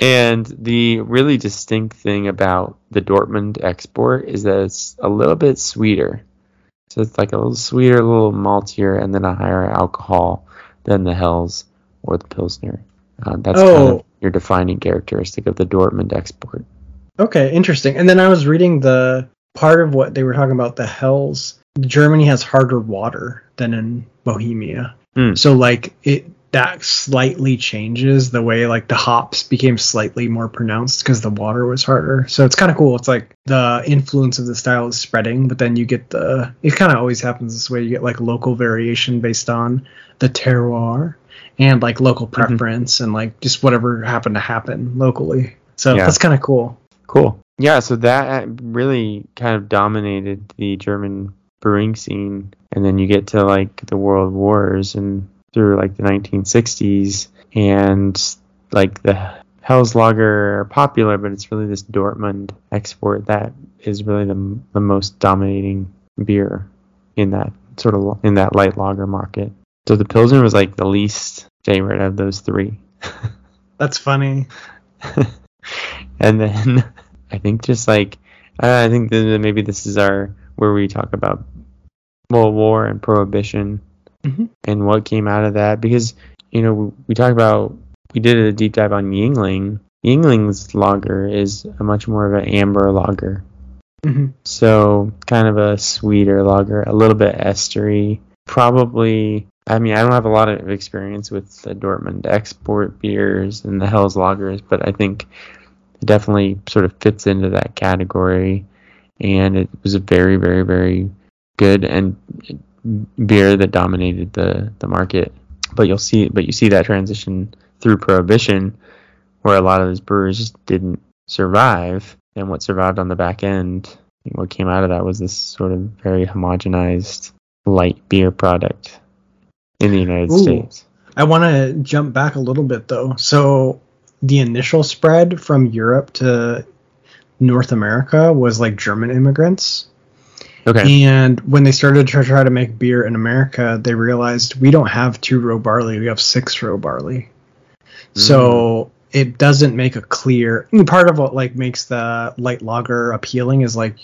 and the really distinct thing about the Dortmund export is that it's a little bit sweeter. So it's like a little sweeter, a little maltier, and then a higher alcohol than the Hells or the Pilsner. Uh, that's kind Oh. of your defining characteristic of the Dortmund export. Okay, interesting. And then I was reading the part of what they were talking about the hells. Germany has harder water than in Bohemia. Hmm. So like it that slightly changes the way like the hops became slightly more pronounced because the water was harder. So it's kind of cool. It's like the influence of the style is spreading, but then you get the it kind of always happens this way. You get like local variation based on the terroir and like local Mm-hmm. preference and like just whatever happened to happen locally. So Yeah. that's kind of cool. Cool. Yeah, so that really kind of dominated the German brewing scene, and then you get to like the World Wars and through like the 1960s, and like the Hell's Lager are popular, but it's really this Dortmund export that is really the the most dominating beer in that sort of in that light lager market. So the Pilsner was like the least favorite of those three. That's funny. and then I think just like uh, I think that maybe this is our where we talk about World War and Prohibition Mhm. and what came out of that because you know we, we talked about we did a deep dive on Yuengling. Yuengling's lager is a much more of an amber lager, hmm so kind of a sweeter lager, a little bit estery. Probably, I mean, I don't have a lot of experience with the Dortmund export beers and the Hell's lagers, but I think it definitely sort of fits into that category. And it was a very, very, very good and beer that dominated the the market. But you'll see, but you see that transition through Prohibition, where a lot of those brewers just didn't survive, and what survived on the back end, what came out of that was this sort of very homogenized light beer product in the United Ooh. States. I want to jump back a little bit though. So the initial spread from Europe to North America was like German immigrants. Okay. And when they started to try to make beer in America, they realized we don't have two row barley, we have six row barley. So it doesn't make a clear part of what like makes the light lager appealing is like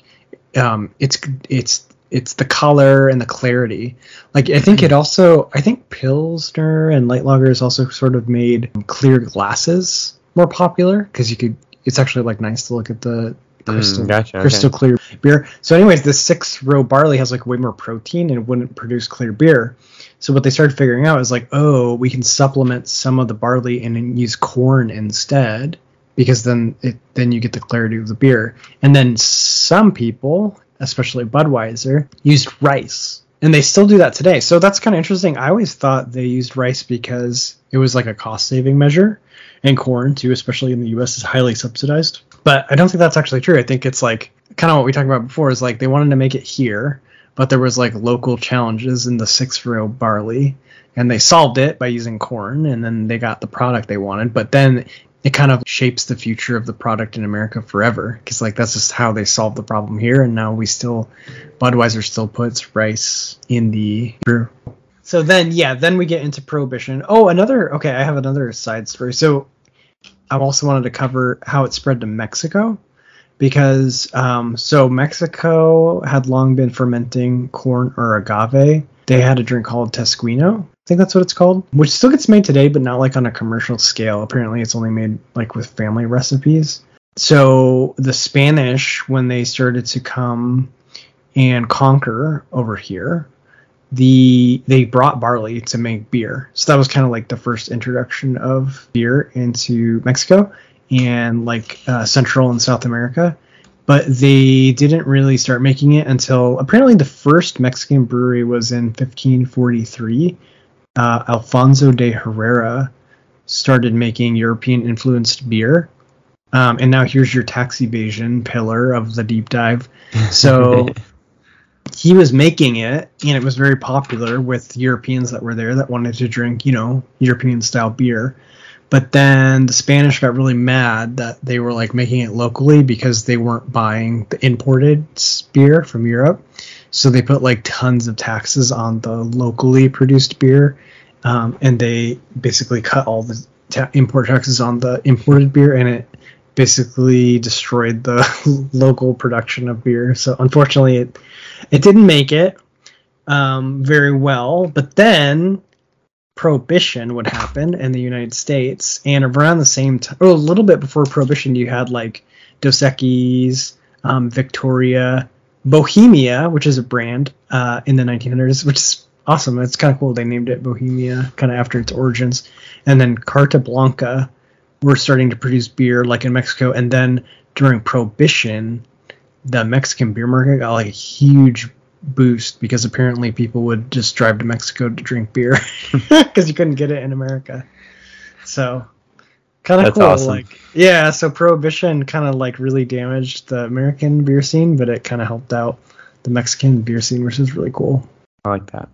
um it's it's it's the color and the clarity. Like I think it also I think Pilsner and light lager has also sort of made clear glasses more popular because you could it's actually like nice to look at the crystal Mm, gotcha. okay. crystal clear beer. So, anyways, the six row barley has like way more protein and wouldn't produce clear beer. So, what they started figuring out is like, oh, we can supplement some of the barley and then use corn instead because then it then you get the clarity of the beer. And then some people, especially Budweiser, used rice. And they still do that today. So that's kind of interesting. I always thought they used rice because it was like a cost saving measure. And corn, too, especially in the US, is highly subsidized. But I don't think that's actually true. I think it's like kind of what we talked about before is like they wanted to make it here, but there was like local challenges in the six row barley. And they solved it by using corn, and then they got the product they wanted. But then it kind of shapes the future of the product in America forever because like that's just how they solved the problem here and now we still Budweiser still puts rice in the brew. So then yeah, then we get into prohibition. Oh, another okay, I have another side story. So I also wanted to cover how it spread to Mexico because um, so Mexico had long been fermenting corn or agave. They had a drink called Tesquino. I think that's what it's called, which still gets made today, but not like on a commercial scale. Apparently, it's only made like with family recipes. So the Spanish, when they started to come and conquer over here, the they brought barley to make beer. So that was kind of like the first introduction of beer into Mexico and like uh, Central and South America. But they didn't really start making it until apparently the first Mexican brewery was in 1543. Uh, Alfonso de Herrera started making European influenced beer. Um, and now here's your tax evasion pillar of the deep dive. So he was making it and it was very popular with Europeans that were there that wanted to drink, you know, European style beer. But then the Spanish got really mad that they were like making it locally because they weren't buying the imported beer from Europe. So they put like tons of taxes on the locally produced beer. Um, and they basically cut all the ta- import taxes on the imported beer and it basically destroyed the local production of beer. So unfortunately, it it didn't make it um, very well. But then prohibition would happen in the United States, and around the same time, or a little bit before prohibition, you had like Dos Equis, um, Victoria, Bohemia, which is a brand uh, in the 1900s, which is awesome. It's kind of cool. They named it Bohemia, kind of after its origins. And then Carta Blanca, we're starting to produce beer like in Mexico. And then during Prohibition, the Mexican beer market got like a huge boost because apparently people would just drive to Mexico to drink beer because you couldn't get it in America. So kind of cool. awesome. Like yeah, so Prohibition kind of like really damaged the American beer scene, but it kind of helped out the Mexican beer scene, which is really cool. I like that.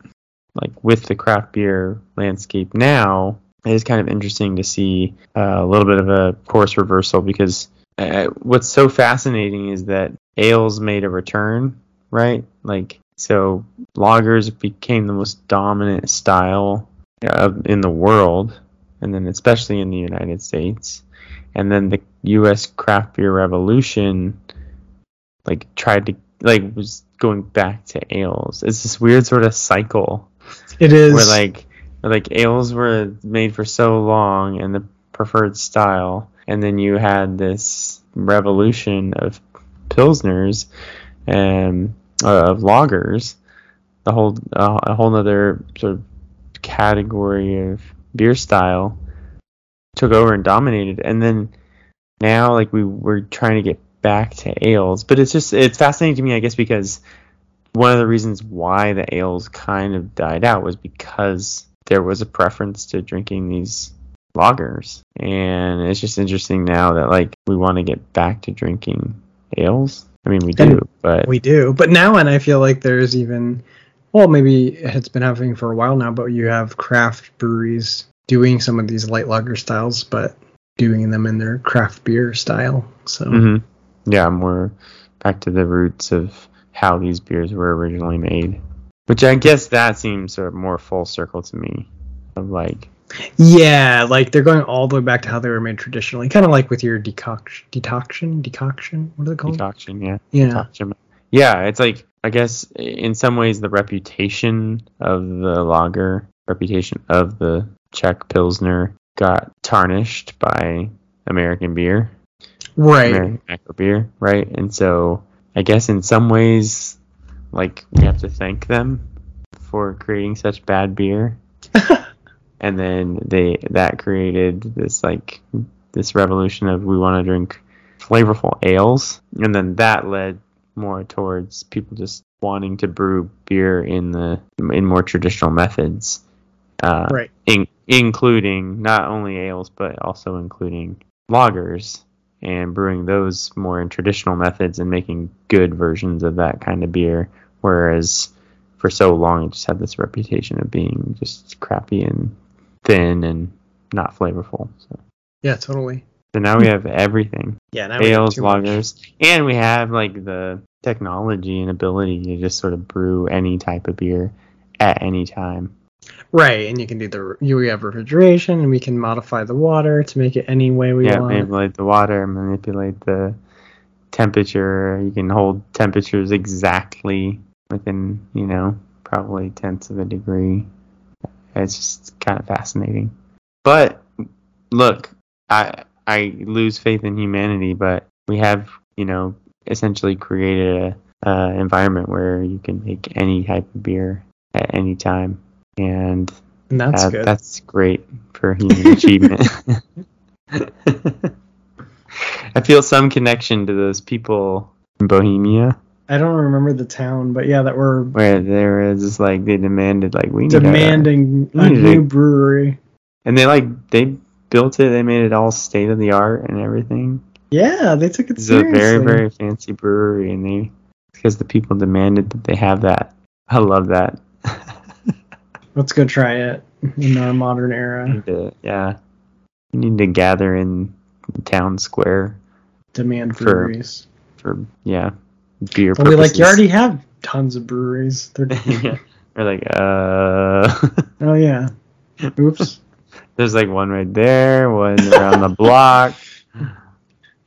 Like with the craft beer landscape now, it is kind of interesting to see uh, a little bit of a course reversal because uh, what's so fascinating is that ales made a return, right? Like so, lagers became the most dominant style uh, in the world, and then especially in the United States, and then the U.S. craft beer revolution, like tried to like was going back to ales. It's this weird sort of cycle It is where like like ales were made for so long and the preferred style, and then you had this revolution of pilsners and uh, of lagers, the whole uh, a whole other sort of category of beer style took over and dominated, and then now like we were trying to get back to ales, but it's just it's fascinating to me, I guess, because one of the reasons why the ales kind of died out was because there was a preference to drinking these lagers and it's just interesting now that like we want to get back to drinking ales i mean we do And but we do, but now and I feel like there's even well, maybe it's been happening for a while now, but you have craft breweries doing some of these light lager styles, but doing them in their craft beer style. So mhm. yeah more back to the roots of how these beers were originally made which i guess that seems sort of more full circle to me of like yeah, like they're going all the way back to how they were made traditionally, kind of like with your decoction, decoction, decoction. What are they called? decoction yeah yeah, Decoction. yeah it's like i guess in some ways the reputation of the lager reputation of the czech pilsner got tarnished by american beer right. American beer, right? And so I guess in some ways, like we have to thank them for creating such bad beer. and then they that created this like this revolution of we want to drink flavorful ales, and then that led more towards people just wanting to brew beer in the in more traditional methods. Uh, Right. in, including not only ales but also including lagers and brewing those more in traditional methods and making good versions of that kind of beer whereas for so long it just had this reputation of being just crappy and thin and not flavorful so, Yeah, totally. so now we have everything Yeah, now we have ales lagers and we have like the technology and ability to just sort of brew any type of beer at any time Right, and you can do the you we have refrigeration, and we can modify the water to make it any way we yeah, want. Yeah, manipulate the water, manipulate the temperature. You can hold temperatures exactly within, you know, probably tenths of a degree. It's just kind of fascinating. But look, I I lose faith in humanity, but we have, you know, essentially created a uh, environment where you can make any type of beer at any time, and and that's uh, good. That's great for human achievement. I feel some connection to those people in Bohemia I don't remember the town, but yeah, that were where there was just like they demanded like we demanding a a- new brewery. and they like they built it. They made it all state of the art and everything. Yeah, they took it It's a very very fancy brewery, and they because the people demanded that they have that. I love that. Let's go try it in our modern era. To- yeah, you need to gather in town square Demand For- breweries. for yeah beer we like you already have tons of breweries. They're, yeah. We're like, uh, oh yeah. Oops. there's like one right there, one around the block.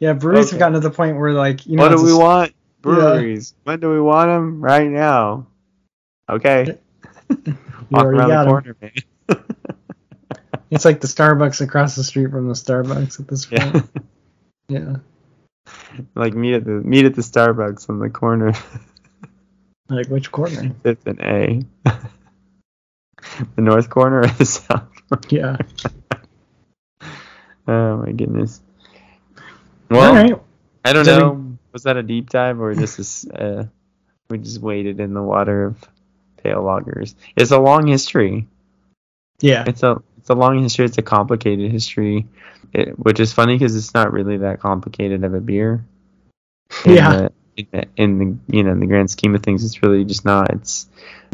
Yeah, breweries Okay. have gotten to the point where like you know what do we a- want? Breweries. When do we want them? Right now. Okay. Walk around the corner, man. It's like the Starbucks across the street from the Starbucks at this point. Yeah. Yeah. like meet at the meet at the Starbucks on the corner. Like which corner? Fifth and A. the north corner or the south corner? Yeah. Oh my goodness. Well, right. I don't any- know. Was that a deep dive or just is uh, we just waded in the water of pale lagers? It's a long history. Yeah. It's a it's a long history. It's a complicated history, it, which is funny because it's not really that complicated of a beer. In Yeah. The, in, the, in the you know in the grand scheme of things, it's really just not. It's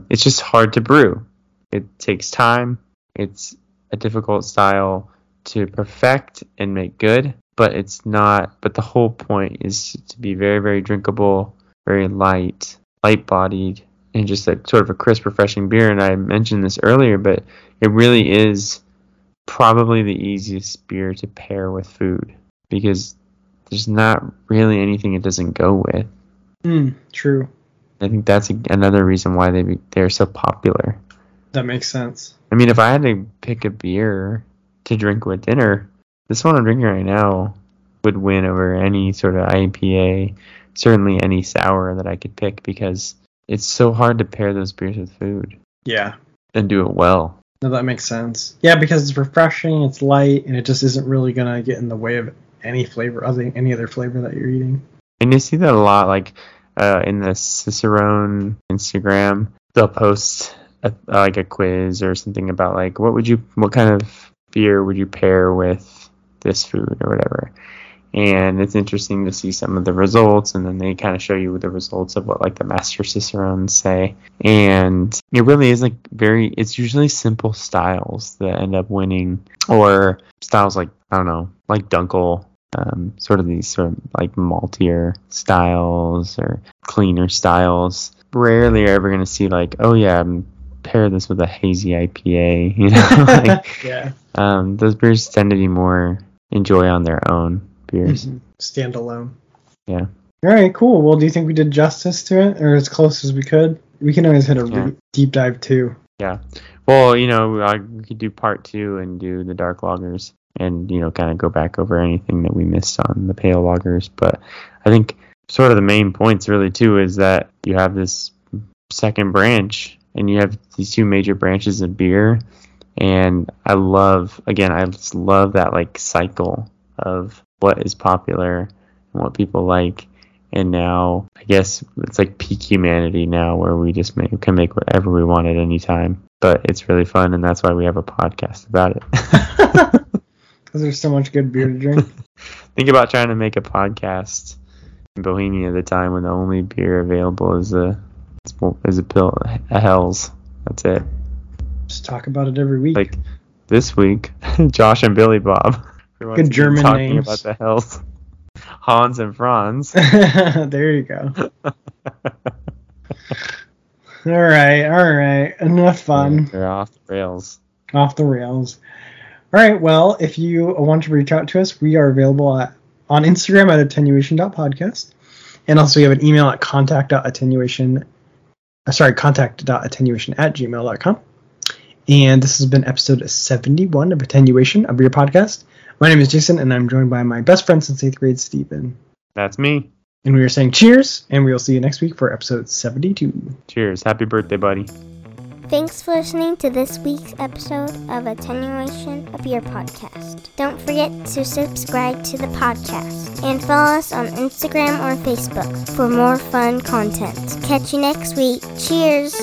it's just hard to brew. It takes time. It's a difficult style to perfect and make good, but it's not. But the whole point is to be very very drinkable, very light, light bodied, and just a sort of a crisp, refreshing beer. And I mentioned this earlier, but it really is probably the easiest beer to pair with food because there's not really anything it doesn't go with. Mm, true. I think that's a, another reason why they be, they're so popular. That makes sense. I mean, if I had to pick a beer to drink with dinner, this one I'm drinking right now would win over any sort of IPA, certainly any sour that I could pick because it's so hard to pair those beers with food Yeah. and do it well. No, that makes sense. Yeah, because it's refreshing, it's light, and it just isn't really gonna get in the way of any flavor, other any other flavor that you're eating. And you see that a lot, like uh, in the Cicerone Instagram, they'll post a, like a quiz or something about like what would you, what kind of beer would you pair with this food or whatever. And it's interesting to see some of the results, and then they kind of show you the results of what like the master cicerones say. And it really is like very, it's usually simple styles that end up winning, or styles like I don't know, like Dunkel um, sort of these sort of like maltier styles or cleaner styles. Rarely are ever going to see like, oh yeah, um, pair this with a hazy IPA. You know, like, yeah. um, those beers tend to be more enjoy on their own beers. Mhm. Stand alone. Yeah. All right, cool. Well, do you think we did justice to it, or as close as we could? We can always hit a Yeah. re- deep dive too. Yeah. Well, you know, I, we could do part two and do the dark lagers and, you know, kind of go back over anything that we missed on the pale lagers. But I think sort of the main points really too is that you have this second branch and you have these two major branches of beer. And I love, again, I just love that like cycle of what is popular and what people like. And now, I guess it's like peak humanity now, where we just make, can make whatever we want at any time. But it's really fun, and that's why we have a podcast about it. Because there's so much good beer to drink. Think about trying to make a podcast in Bohemia at the time when the only beer available is a is a pill a Hell's. That's it. Just talk about it every week. Like this week, Josh and Billy Bob. Good German talking names. about the Hells. Hans and Franz. there you go. All right, all right. Enough fun. They're off the rails. off the rails. All right. Well, if you want to reach out to us, we are available at, on Instagram at attenuation.podcast. And also, we have an email at contact.attenuation. Uh, sorry, contact.attenuation at gmail.com. And this has been episode 71 of Attenuation, a beer podcast. My name is Jason, and I'm joined by my best friend since eighth grade, Stephen. That's me. And we are saying cheers, and we will see you next week for episode 72. Cheers. Happy birthday, buddy. Thanks for listening to this week's episode of Attenuation, of beer podcast. Don't forget to subscribe to the podcast and follow us on Instagram or Facebook for more fun content. Catch you next week. Cheers!